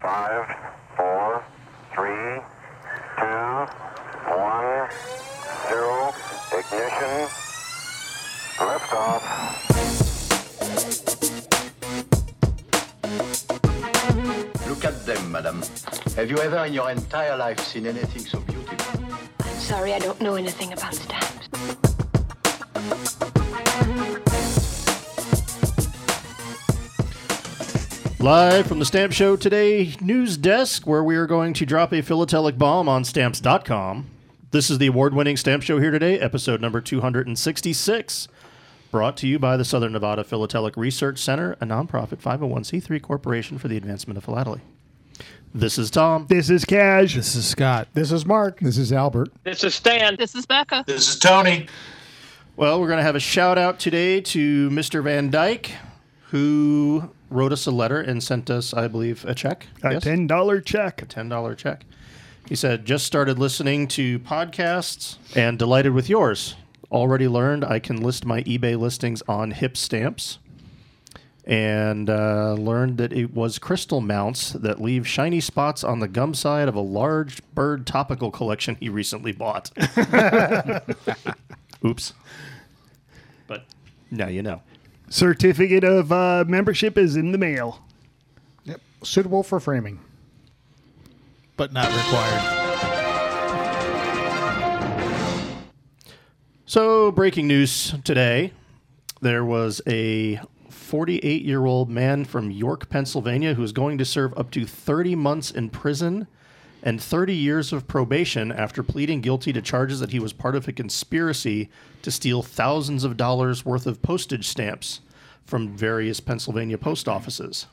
Five, four, three, two, one, zero. Ignition. Liftoff. Look at them, madam. Have you ever in your entire life seen anything so beautiful? I'm sorry, I don't know anything about stamps. Live from the Stamp Show Today news desk, where we are going to drop a philatelic bomb on stamps.com. This is the award winning Stamp Show here today, episode number 266. Brought to you by the Southern Nevada Philatelic Research Center, a nonprofit 501c3 corporation for the advancement of philately. This is Tom. This is Cash. This is Scott. This is Mark. This is Albert. This is Stan. This is Becca. This is Tony. Well, we're going to have a shout out today to Mr. Van Dyke, who wrote us a letter and sent us, I believe, a check. A Yes? ten dollar check. A $10 check. He said, just started listening to podcasts and delighted with yours. Already learned I can list my eBay listings on HipStamps. And uh, learned that it was crystal mounts that leave shiny spots on the gum side of a large bird topical collection he recently bought. Oops. But now you know. Certificate of uh, membership is in the mail. Yep. Suitable for framing. But not required. So, breaking news today there was a 48 year old man from York, Pennsylvania, who is going to serve up to 30 months in prison and 30 years of probation after pleading guilty to charges that he was part of a conspiracy to steal thousands of dollars worth of postage stamps from various Pennsylvania post offices.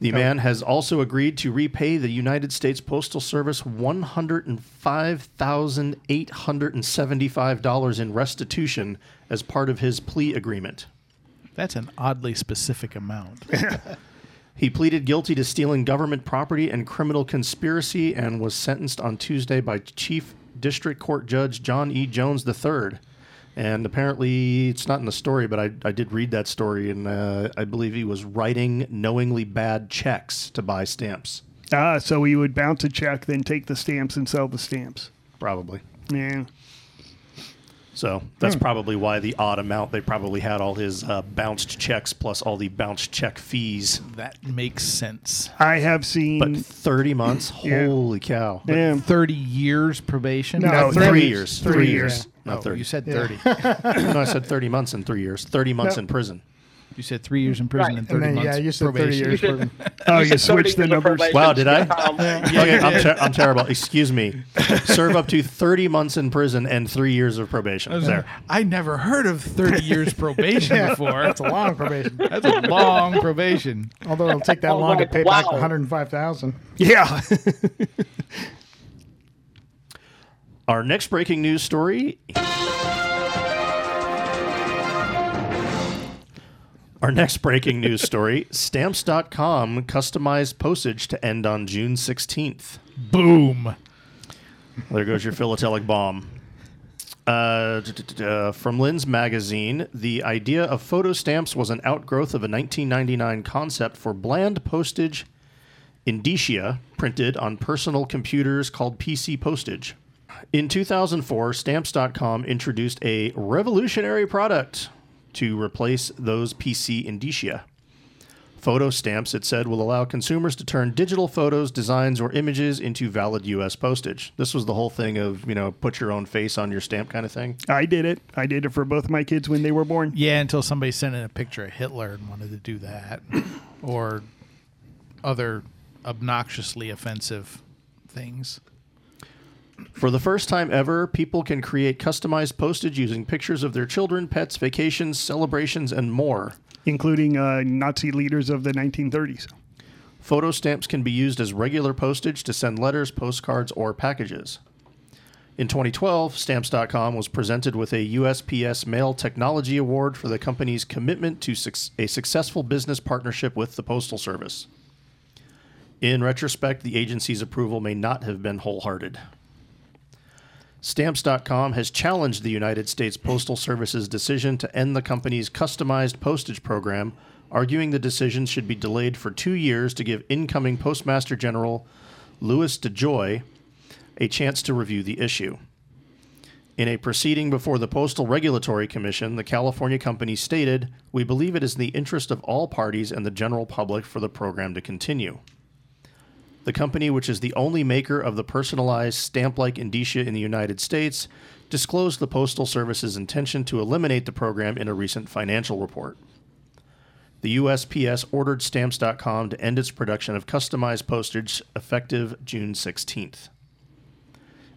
The man has also agreed to repay the United States Postal Service $105,875 in restitution as part of his plea agreement. That's an oddly specific amount. He pleaded guilty to stealing government property and criminal conspiracy and was sentenced on Tuesday by Chief District Court Judge John E. Jones III. And apparently, it's not in the story, but I, I did read that story, and uh, I believe he was writing knowingly bad checks to buy stamps. Ah, so he would bounce a check, then take the stamps and sell the stamps. Probably. Yeah. So that's probably why the odd amount they probably had all his uh, bounced checks plus all the bounced check fees. that makes sense. I have seen. But 30 months, Yeah. holy cow! yeah. 30 years probation? No, three, three- years, three three, years. years, not Oh, 30. you said 30. no, I said 30 months and three years. 30 months No. in prison. You said three years in prison Right. and And 30 then, months yeah, you said 30 probation. years. You for- Oh, you said 30 switched the numbers. probation, Wow, did I? Um, Tom. okay, I'm, ter- I'm terrible. Excuse me. Serve up to 30 months in prison and three years of probation. There. I never heard of 30 years probation before. That's a long probation. That's a long probation. Although it'll take that Oh, long to like, pay back 105000 Yeah. Our next breaking news story. Our next breaking news story Stamps.com customized postage to end on June 16th. Boom. There goes your philatelic bomb. Uh, d- d- d- uh, from Linn's magazine, the idea of photo stamps was an outgrowth of a 1999 concept for bland postage indicia printed on personal computers called PC postage. In 2004, Stamps.com introduced a revolutionary product to replace those PC indicia. Photo stamps, it said, will allow consumers to turn digital photos, designs, or images into valid U.S. postage. This was the whole thing of, you know, put your own face on your stamp kind of thing. I did it. I did it for both my kids when they were born. Yeah, until somebody sent in a picture of Hitler and wanted to do that. or other obnoxiously offensive things. For the first time ever, people can create customized postage using pictures of their children, pets, vacations, celebrations, and more. including uh, Nazi leaders of the 1930s. Photo stamps can be used as regular postage to send letters, postcards, or packages. In 2012, Stamps.com was presented with a USPS Mail Technology Award for the company's commitment to suc- a successful business partnership with the Postal Service. In retrospect, the agency's approval may not have been wholehearted. Stamps.com has challenged the United States Postal Service's decision to end the company's customized postage program, arguing the decision should be delayed for two years to give incoming Postmaster General Louis DeJoy a chance to review the issue. In a proceeding before the Postal Regulatory Commission, the California company stated, We believe it is in the interest of all parties and the general public for the program to continue. The company, which is the only maker of the personalized stamp like indicia in the United States, disclosed the Postal Service's intention to eliminate the program in a recent financial report. The USPS ordered Stamps.com to end its production of customized postage effective June 16th.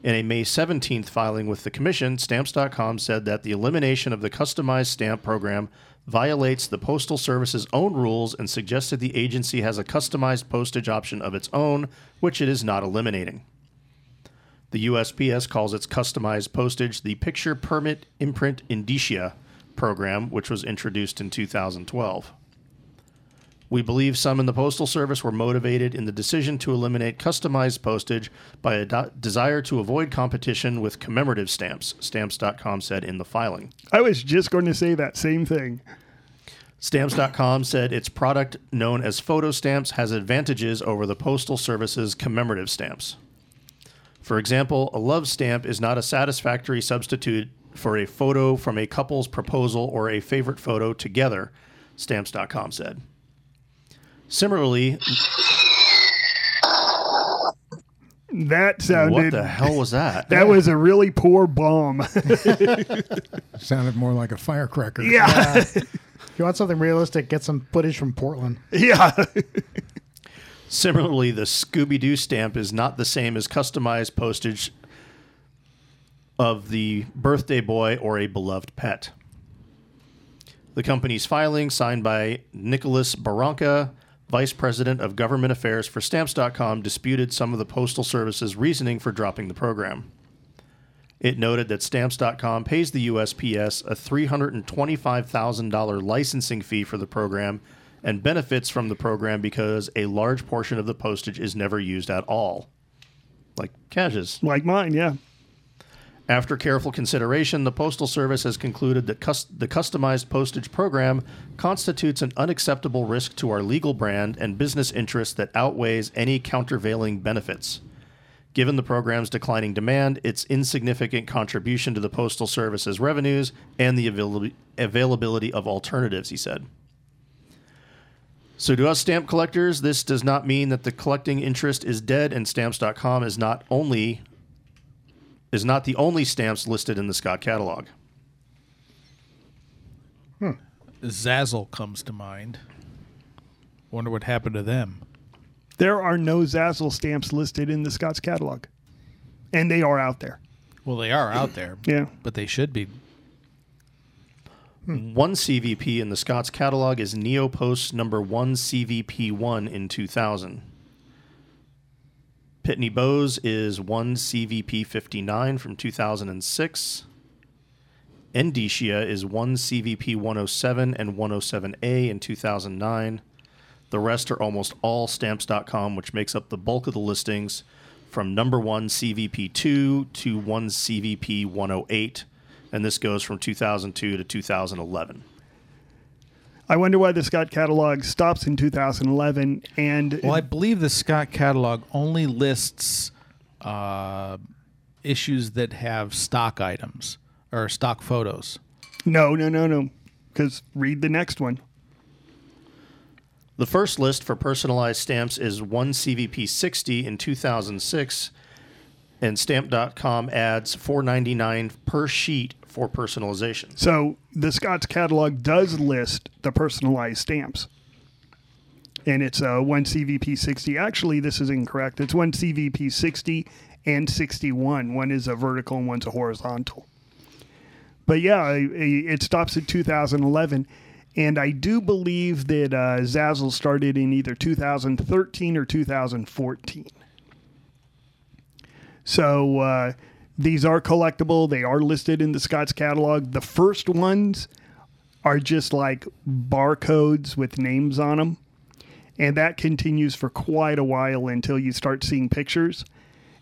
In a May 17th filing with the Commission, Stamps.com said that the elimination of the customized stamp program violates the Postal Service's own rules and suggested the agency has a customized postage option of its own, which it is not eliminating. The USPS calls its customized postage the Picture Permit Imprint Indicia program, which was introduced in 2012. We believe some in the Postal Service were motivated in the decision to eliminate customized postage by a do- desire to avoid competition with commemorative stamps, Stamps.com said in the filing. I was just going to say that same thing. Stamps.com said its product, known as photo stamps, has advantages over the Postal Service's commemorative stamps. For example, a love stamp is not a satisfactory substitute for a photo from a couple's proposal or a favorite photo together, Stamps.com said. Similarly, That sounded. what the hell was that? That was a really poor bomb. Sounded more like a firecracker. yeah. If you want something realistic, get some footage from Portland. yeah. Similarly, the Scooby Doo stamp is not the same as customized postage of the birthday boy or a beloved pet. The company's filing, signed by Nicholas Barranca, Vice President of Government Affairs for Stamps.com, disputed some of the Postal Service's reasoning for dropping the program. It noted that Stamps.com pays the USPS a $325,000 licensing fee for the program and benefits from the program because a large portion of the postage is never used at all. Like Cash's. like mine, yeah. After careful consideration, the Postal Service has concluded that cus- the customized postage program constitutes an unacceptable risk to our legal brand and business interests that outweighs any countervailing benefits. Given the program's declining demand, its insignificant contribution to the Postal Service's revenues, and the avail- availability of alternatives, he said. So, to us stamp collectors, this does not mean that the collecting interest is dead, and stamps.com is not only is not the only stamps listed in the Scott catalog. Hmm. Zazzle comes to mind. Wonder what happened to them. There are no Zazzle stamps listed in the Scott's catalog. And they are out there. Well, they are out there, Yeah. but they should be. Hmm. One CVP in the Scott's catalog is Neopost number one CVP1 in 2000. Pitney Bowes is one CVP59 from 2006. Endicia is one CVP 107 and 107A in 2009. The rest are almost all stamps.com, which makes up the bulk of the listings from number one CVP2 to one CVP 108. And this goes from 2002 to 2011. I wonder why the Scott catalog stops in 2011 and Well, I believe the Scott catalog only lists uh, issues that have stock items or stock photos. no, no, no, no. Cuz read the next one. The first list for personalized stamps is 1 CVP 60 in 2006, and stamp.com adds 4.99 per sheet for personalization. So the Scott's catalog does list the personalized stamps. And it's uh, one CVP 60. Actually, this is incorrect. It's one CVP 60 and 61. One is a vertical and one's a horizontal. But yeah, it stops at 2011. And I do believe that uh, Zazzle started in either 2013 or 2014. So uh, these are collectible. They are listed in the Scott's catalog. The first ones are just like barcodes with names on them. And that continues for quite a while until you start seeing pictures.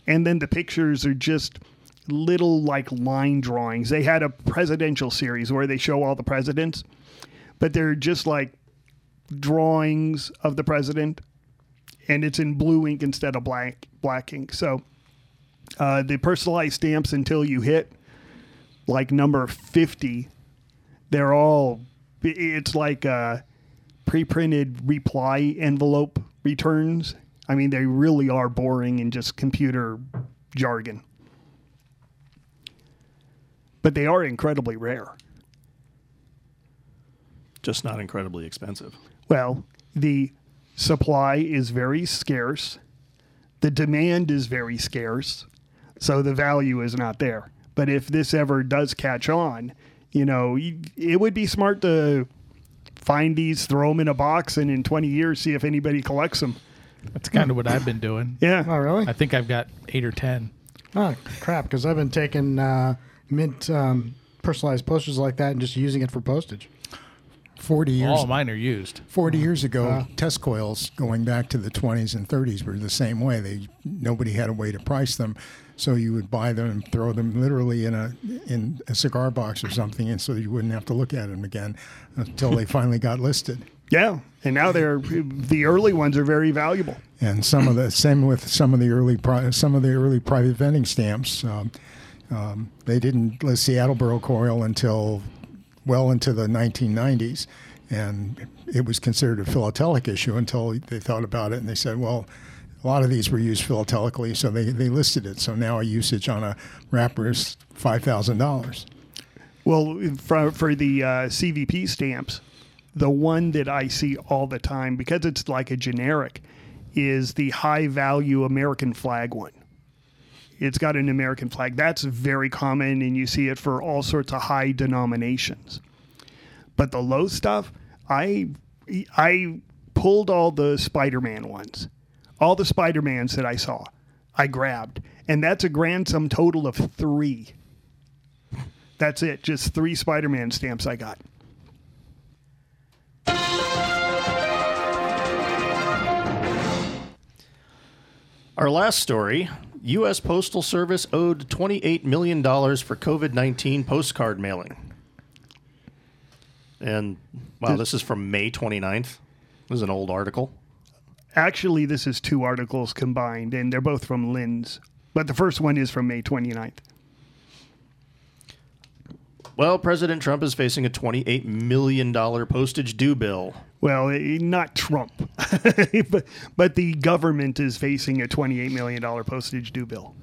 And then the pictures are just little like line drawings. They had a presidential series where they show all the presidents, but they're just like drawings of the president, and it's in blue ink instead of black black ink. So uh, the personalized stamps until you hit like number fifty, they're all. It's like uh, pre-printed reply envelope returns. I mean, they really are boring and just computer jargon. But they are incredibly rare. Just not incredibly expensive. Well, the supply is very scarce, the demand is very scarce, so the value is not there. But if this ever does catch on, you know, it would be smart to find these, throw them in a box, and in 20 years see if anybody collects them. That's kind of what I've been doing. Yeah. Oh, really? I think I've got eight or ten. Oh, crap. Because I've been taking uh, mint um, personalized posters like that and just using it for postage. 40 years, All mine are used. 40 years ago, Uh. test coils going back to the 20s and 30s were the same way. They nobody had a way to price them, so you would buy them and throw them literally in a in a cigar box or something, and so you wouldn't have to look at them again until they finally got listed. Yeah. And now they're, the early ones are very valuable. And some of the same with some of the early pri- some of the early private vending stamps. Um, um, they didn't list the Attleboro coil until well into the 1990s, and it was considered a philatelic issue until they thought about it and they said, well. A lot of these were used philatelically, so they, they listed it. So now a usage on a wrapper is five thousand dollars. Well, for, for the uh, CVP stamps, the one that I see all the time, because it's like a generic, is the high value American flag one. It's got an American flag. That's very common, and you see it for all sorts of high denominations. But the low stuff, I I pulled all the Spider-Man ones, all the Spider-Mans that I saw, I grabbed, and that's a grand sum total of three. That's it. Just three Spider Man stamps I got. Our last story U.S. Postal Service owed $28 million for COVID 19 postcard mailing. And wow, this is from May 29th. This is an old article. Actually, this is two articles combined, and they're both from Linn's. But the first one is from May 29th. Well, President Trump is facing a $28 million postage due bill. Well, eh, not Trump, but, but the government is facing a $28 million postage due bill.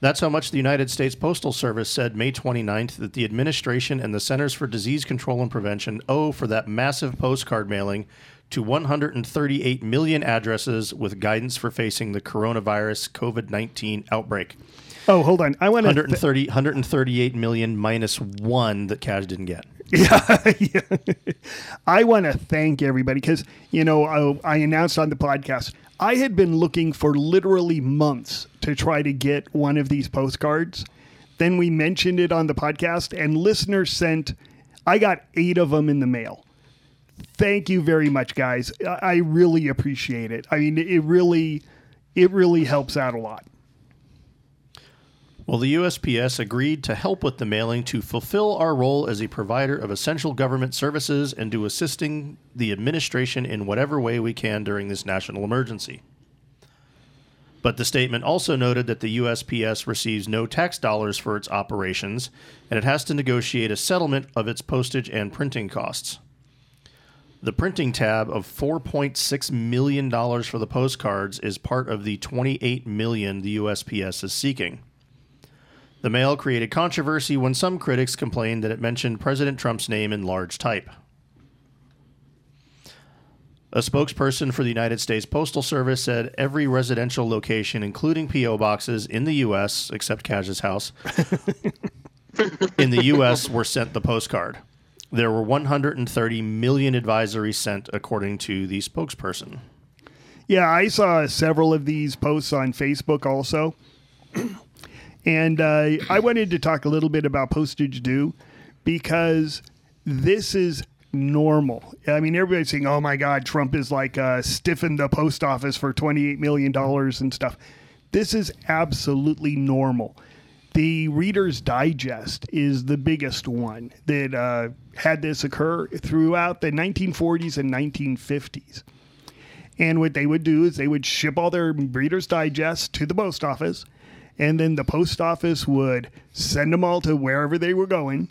That's how much the United States Postal Service said May 29th that the administration and the Centers for Disease Control and Prevention owe for that massive postcard mailing to 138 million addresses with guidance for facing the coronavirus COVID 19 outbreak. Oh, hold on. I want to. 130, 138 million minus one that Cash didn't get. Yeah, yeah. I want to thank everybody because you know I, I announced on the podcast I had been looking for literally months to try to get one of these postcards. Then we mentioned it on the podcast, and listeners sent. I got eight of them in the mail. Thank you very much, guys. I really appreciate it. I mean, it really, it really helps out a lot. Well, the USPS agreed to help with the mailing to fulfill our role as a provider of essential government services and to assisting the administration in whatever way we can during this national emergency. But the statement also noted that the USPS receives no tax dollars for its operations and it has to negotiate a settlement of its postage and printing costs. The printing tab of $4.6 million for the postcards is part of the 28 million the USPS is seeking. The mail created controversy when some critics complained that it mentioned President Trump's name in large type. A spokesperson for the United States Postal Service said every residential location, including P.O. boxes in the U.S., except Cash's house, in the U.S., were sent the postcard. There were 130 million advisories sent, according to the spokesperson. Yeah, I saw several of these posts on Facebook also. and uh, I wanted to talk a little bit about postage due because this is normal. I mean, everybody's saying, oh my God, Trump is like uh, stiffened the post office for $28 million and stuff. This is absolutely normal. The Reader's Digest is the biggest one that uh, had this occur throughout the 1940s and 1950s. And what they would do is they would ship all their Reader's Digest to the post office, and then the post office would send them all to wherever they were going.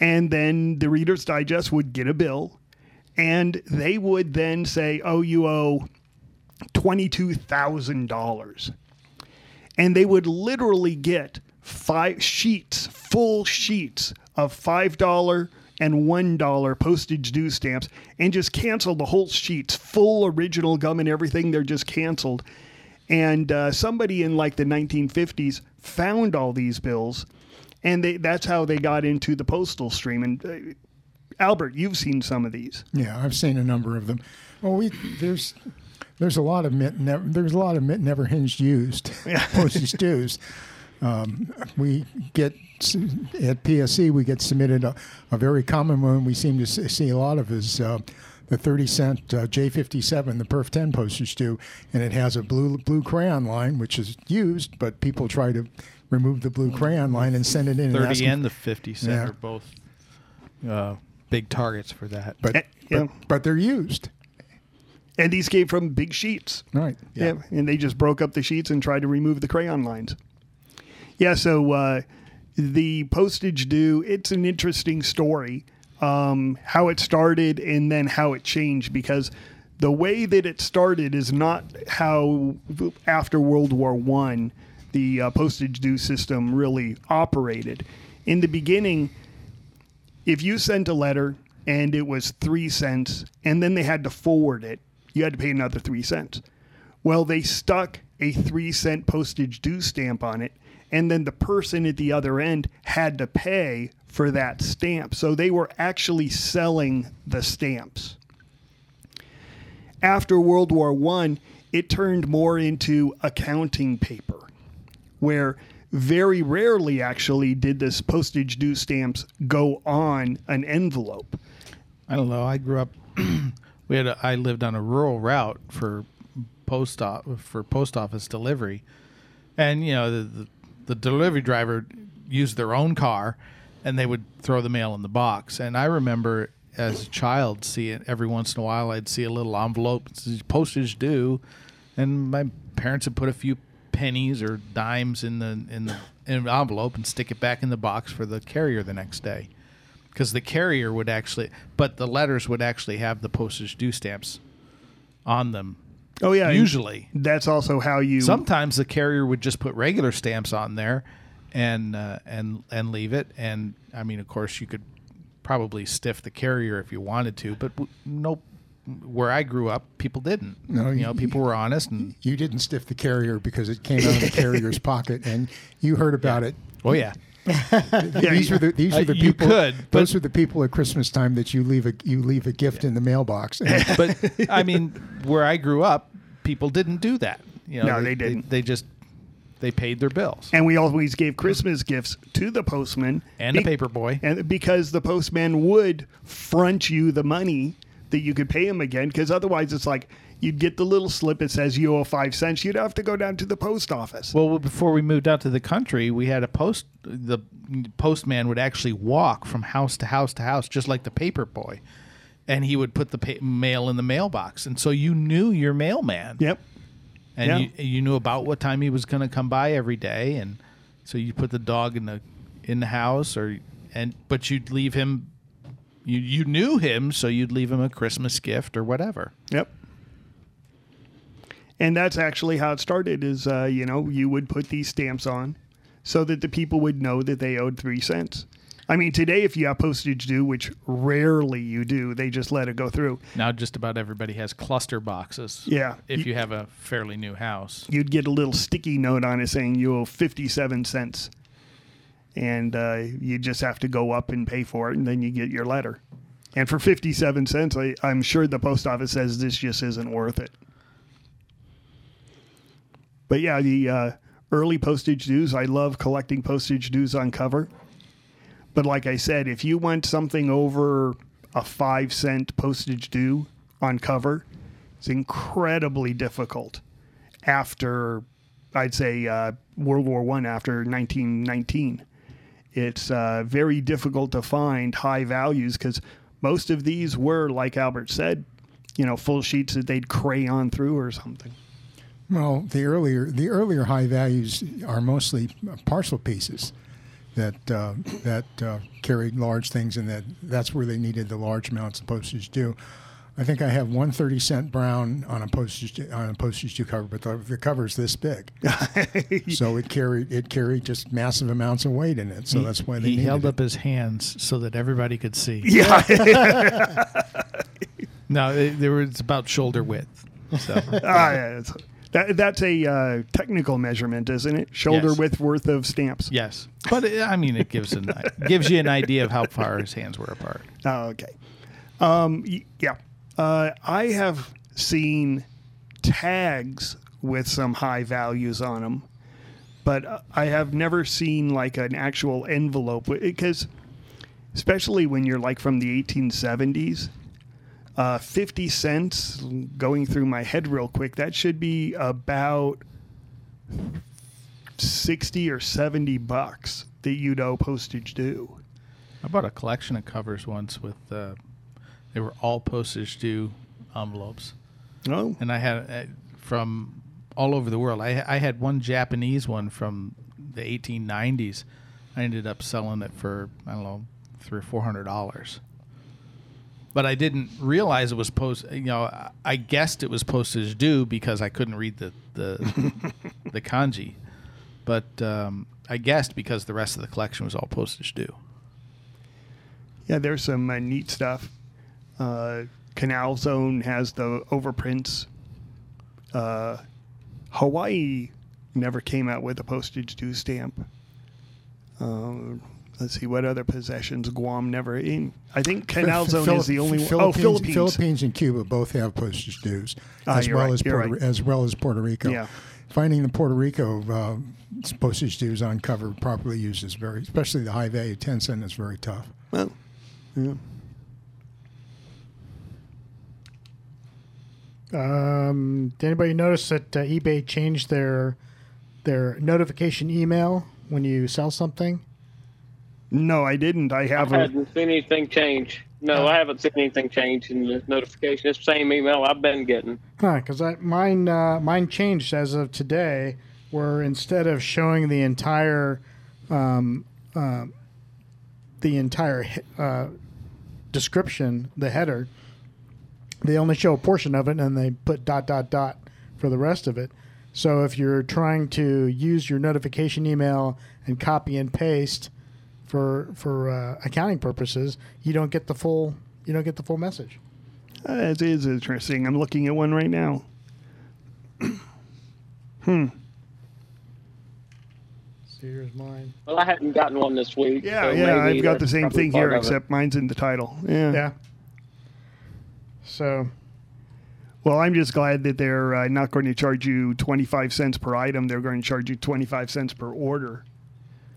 And then the Reader's Digest would get a bill, and they would then say, Oh, you owe $22,000. And they would literally get five sheets, full sheets of $5 and $1 postage due stamps and just canceled the whole sheets, full original gum and everything. They're just canceled. And uh, somebody in like the 1950s found all these bills, and they, that's how they got into the postal stream. And uh, Albert, you've seen some of these. Yeah, I've seen a number of them. Well, we there's there's a lot of mint never, there's a lot of mint never hinged used postage dues. Um, we get at PSC we get submitted a, a very common one we seem to see a lot of is uh, the 30 cent uh, J57 the Perf 10 postage due and it has a blue blue crayon line which is used but people try to remove the blue crayon line and send it in Thirty them- and the fifty cent Yeah. are both uh, big targets for that. but, Eh, yeah. but but they're used And these came from big sheets. right Yeah. And they just broke up the sheets and tried to remove the crayon lines. Yeah. So uh, the postage due, it's an interesting story um, how it started and then how it changed because the way that it started is not how after World War One the uh, postage due system really operated. In the beginning, if you sent a letter and it was three cents and then they had to forward it, you had to pay another three cents. Well, they stuck a three cent postage due stamp on it, and then the person at the other end had to pay for that stamp. So they were actually selling the stamps. After World War One, it turned more into accounting paper, where very rarely actually did this postage due stamps go on an envelope. I don't know. I grew up. we had. A, I lived on a rural route for post op, for post office delivery, and you know the, the the delivery driver used their own car, and they would throw the mail in the box. And I remember as a child seeing every once in a while I'd see a little envelope postage due, and my parents would put a few pennies or dimes in the in the in envelope and stick it back in the box for the carrier the next day because the carrier would actually, but the letters would actually have the postage due stamps on them. Oh yeah, Usually. that's also how you Sometimes the carrier would just put regular stamps on there, and uh, and and leave it. And I mean, of course, you could probably stiff the carrier if you wanted to, but w- no. Where I grew up, people didn't. No, you you- know, people were honest, and you didn't stiff the carrier because it came out of the carrier's pocket, and you heard about it. oh yeah, these are the these Uh, are the you people. could, those but- are the people at Christmas time that you leave a you leave a gift in the mailbox. But I mean, where I grew up, people didn't do that. You know, No, they didn't. They, just they paid their bills. and we always gave Christmas gifts to the postman And the paper boy. and because the postman would front you the money that you could pay him again, because otherwise it's like you'd get the little slip that says you owe five cents. You'd have to go down to the post office. Well, before we moved out to the country, we had a post. The postman would actually walk from house to house to house, just like the paper boy, and he would put the pa- mail in the mailbox, and so you knew your mailman. yep. and Yeah. you, you knew about what time he was going to come by every day, and so you put the dog in the in the house, or and but you'd leave him. You you knew him, so you'd leave him a Christmas gift or whatever. Yep. And that's actually how it started. Is uh, you know you would put these stamps on, so that the people would know that they owed three cents. I mean, today if you have postage due, which rarely you do, they just let it go through. Now just about everybody has cluster boxes. Yeah. If You- you have a fairly new house. You'd get a little sticky note on it saying you owe fifty-seven cents, and uh, you just have to go up and pay for it, and then you get your letter. And for fifty-seven cents, I, I'm sure the post office says this just isn't worth it. But yeah, the uh, early postage dues, I love collecting postage dues on cover. But like I said, if you want something over a five cent postage due on cover, it's incredibly difficult after I'd say uh, World War One after 1919. It's uh, very difficult to find high values because most of these were, like Albert said, you know, full sheets that they'd crayon through or something. Well, the earlier the earlier high values are mostly parcel pieces that uh, that uh, carried large things, and that that's where they needed the large amounts of postage due. I think I have one thirty cent brown on a postage on a postage due cover, but the, the cover's this big, so it carried it carried just massive amounts of weight in it. So that's why they he held it. up his hands so that everybody could see. Yeah. No, it, there was about shoulder width. So Ah, yeah, that, that's a uh, technical measurement, isn't it? Shoulder Yes. width worth of stamps. yes, but it, I mean, it gives an gives you an idea of how far his hands were apart. Oh, okay. Um, yeah. Uh, I have seen tags with some high values on them, but uh, I have never seen like an actual envelope because, especially when you're like from the 1870s, uh, 50 cents going through my head real quick, that should be about 60 or 70 bucks that you'd owe postage due. I bought a collection of covers once with uh, they were all postage due envelopes, Oh, and I had uh, from all over the world. I I had one Japanese one from the 1890s. I ended up selling it for I don't know three or four hundred dollars. But I didn't realize it was post. You know, I- guessed it was postage due because I couldn't read the the the kanji. But um, I guessed because the rest of the collection was all postage due. Yeah, there's some uh, neat stuff. Uh, Canal Zone has the overprints. Uh, Hawaii never came out with a postage due stamp. Uh, let's see what other possessions Guam never. In I think Canal Phil- Zone is the only one. Oh, Philippines, Philippines. Philippines and Cuba both have postage dues, Ah, as you're well right, as Puerto, right. as well as Puerto Rico. Yeah. Finding the Puerto Rico uh, postage dues on cover properly used is very, especially the high value ten cent, is very tough. Well, yeah. Um, did anybody notice that uh, eBay changed their their notification email when you sell something? No, I didn't. I I have a. haven't seen anything change. No, I haven't seen anything change in the notification. It's the same email I've been getting. Huh? Because I mine uh, mine changed as of today, where instead of showing the entire um, uh, the entire uh, description, the header, they only show a portion of it, and they put dot dot dot for the rest of it. So if you're trying to use your notification email and copy and paste for for uh, accounting purposes, you don't get the full you don't get the full message. Uh, it is interesting. I'm looking at one right now. So here's mine. Well, I haven't gotten one this week. Yeah, so yeah. maybe I've got the same thing here, of it. except mine's in the title. Yeah. Yeah. So Well, I'm just glad that they're uh, not going to charge you 25 cents per item. They're going to charge you 25 cents per order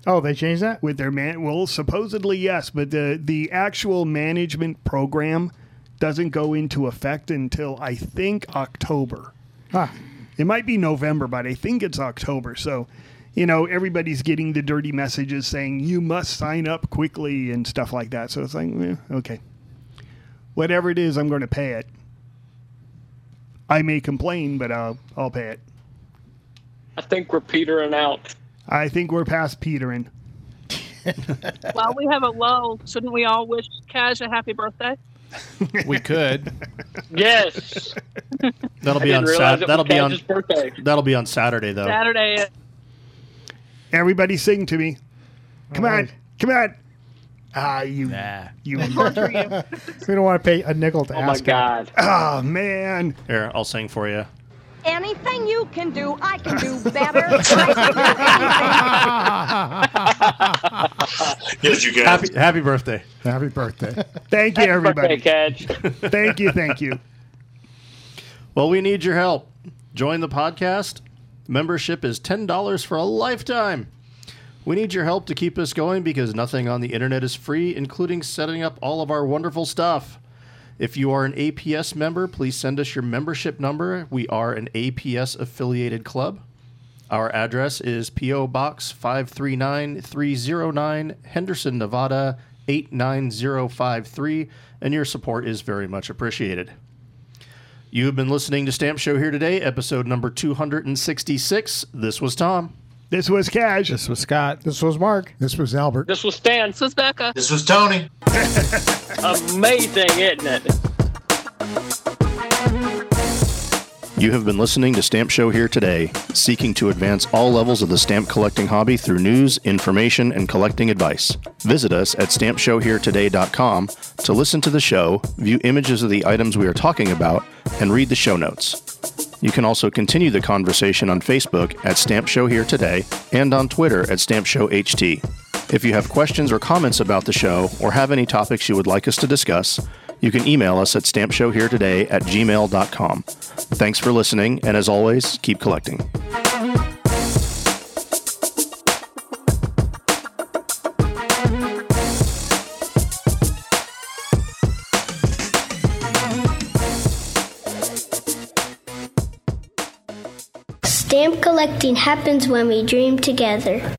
Oh, they changed that? with their man. Well, supposedly yes, but the the actual management program doesn't go into effect until I think October. Ah, It might be November, but I think it's October. So, you know, everybody's getting the dirty messages saying you must sign up quickly and stuff like that. So it's like, eh, okay, whatever it is, I'm going to pay it. I may complain, but I'll I'll pay it. I think we're petering out. I think we're past petering. While we have a lull, shouldn't we all wish Cash a happy birthday? We could. Yes. That'll be on didn't Sat. That'll be on. Kaz's birthday. That'll be on Saturday though. Saturday. Everybody sing to me. Come All on, right. come on. Ah, you, Nah. you. We don't want to pay a nickel to ask. Oh my ask. him. God. oh man. Here, I'll sing for you. Anything you can do, I can do better. I can do anything. Yes, you can. Happy Happy birthday. Happy birthday! Thank you, Happy everybody. birthday, thank you, thank you. Well, we need your help. Join the podcast. Membership is $10 for a lifetime. We need your help to keep us going because nothing on the internet is free, including setting up all of our wonderful stuff. If you are an APS member, please send us your membership number. We are an APS affiliated club. Our address is P.O. Box 539309, Henderson, Nevada 89053, and your support is very much appreciated. You have been listening to Stamp Show here today, episode number 266. This was Tom. This was Cash. This was Scott. This was Mark. This was Albert. This was Stan. This was Becca. This was Tony. Amazing, isn't it? You have been listening to Stamp Show here today, seeking to advance all levels of the stamp collecting hobby through news, information, and collecting advice. Visit us at stampshowheretoday.com to listen to the show, view images of the items we are talking about, and read the show notes. You can also continue the conversation on Facebook at Stamp Show Here Today and on Twitter at Stamp Show HT. If you have questions or comments about the show or have any topics you would like us to discuss, you can email us at stampshowheretoday at gmail.com. Thanks for listening, and as always, keep collecting. Collecting happens when we dream together.